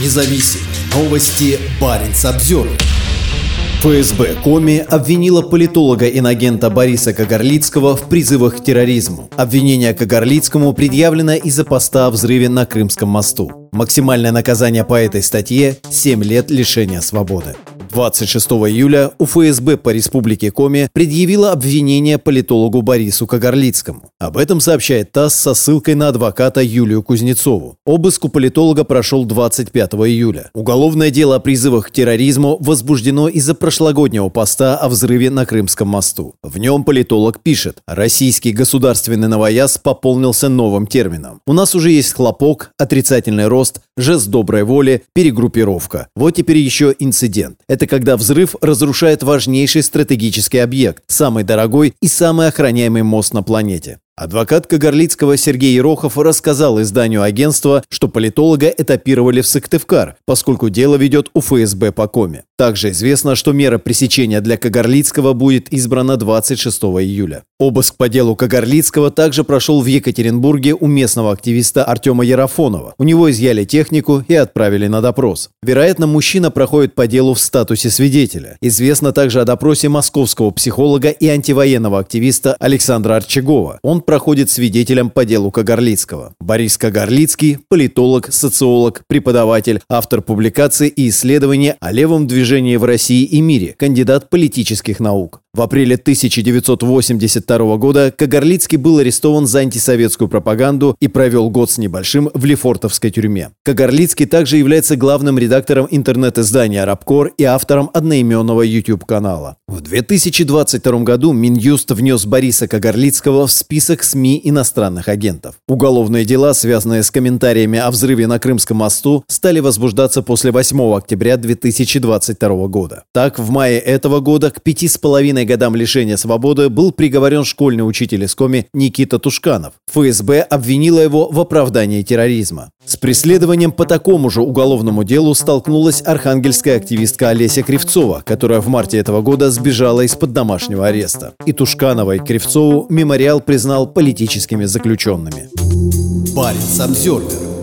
независим. Новости Баренц обзор. ФСБ Коми обвинила политолога-инагента Бориса Кагарлицкого в призывах к терроризму. Обвинение Кагарлицкому предъявлено из-за поста о взрыве на Крымском мосту. Максимальное наказание по этой статье – 7 лет лишения свободы. 26 июля у ФСБ по Республике Коми предъявила обвинение политологу Борису Кагарлицкому. Об этом сообщает ТАСС со ссылкой на адвоката Юлию Кузнецову. Обыск у политолога прошел 25 июля. Уголовное дело о призывах к терроризму возбуждено из-за прошлогоднего поста о взрыве на Крымском мосту. В нем политолог пишет, российский государственный новояз пополнился новым термином. У нас уже есть хлопок, отрицательный рост, жест доброй воли, перегруппировка. Вот теперь еще инцидент. Это это когда взрыв разрушает важнейший стратегический объект, самый дорогой и самый охраняемый мост на планете. Адвокат Кагарлицкого Сергей Ерохов рассказал изданию агентства, что политолога этапировали в Сыктывкар, поскольку дело ведет у ФСБ по Коме. Также известно, что мера пресечения для Кагарлицкого будет избрана 26 июля. Обыск по делу Кагарлицкого также прошел в Екатеринбурге у местного активиста Артема Ярафонова. У него изъяли технику и отправили на допрос. Вероятно, мужчина проходит по делу в статусе свидетеля. Известно также о допросе московского психолога и антивоенного активиста Александра Арчагова. Он проходит свидетелем по делу Кагарлицкого. Борис Кагарлицкий – политолог, социолог, преподаватель, автор публикаций и исследований о левом движении в России и мире, кандидат политических наук. В апреле 1982 года Кагарлицкий был арестован за антисоветскую пропаганду и провел год с небольшим в Лефортовской тюрьме. Кагарлицкий также является главным редактором интернет-издания «Арабкор» и автором одноименного YouTube-канала. В 2022 году Минюст внес Бориса Кагарлицкого в список СМИ иностранных агентов. Уголовные дела, связанные с комментариями о взрыве на Крымском мосту, стали возбуждаться после 8 октября 2022 года. Так, в мае этого года к пяти с половиной годам лишения свободы был приговорен школьный учитель из Коми Никита Тушканов. ФСБ обвинила его в оправдании терроризма. С преследованием по такому же уголовному делу столкнулась архангельская активистка Олеся Кривцова, которая в марте этого года сбежала из-под домашнего ареста. И Тушканова, и Кривцову мемориал признал политическими заключенными. Парень Самсервер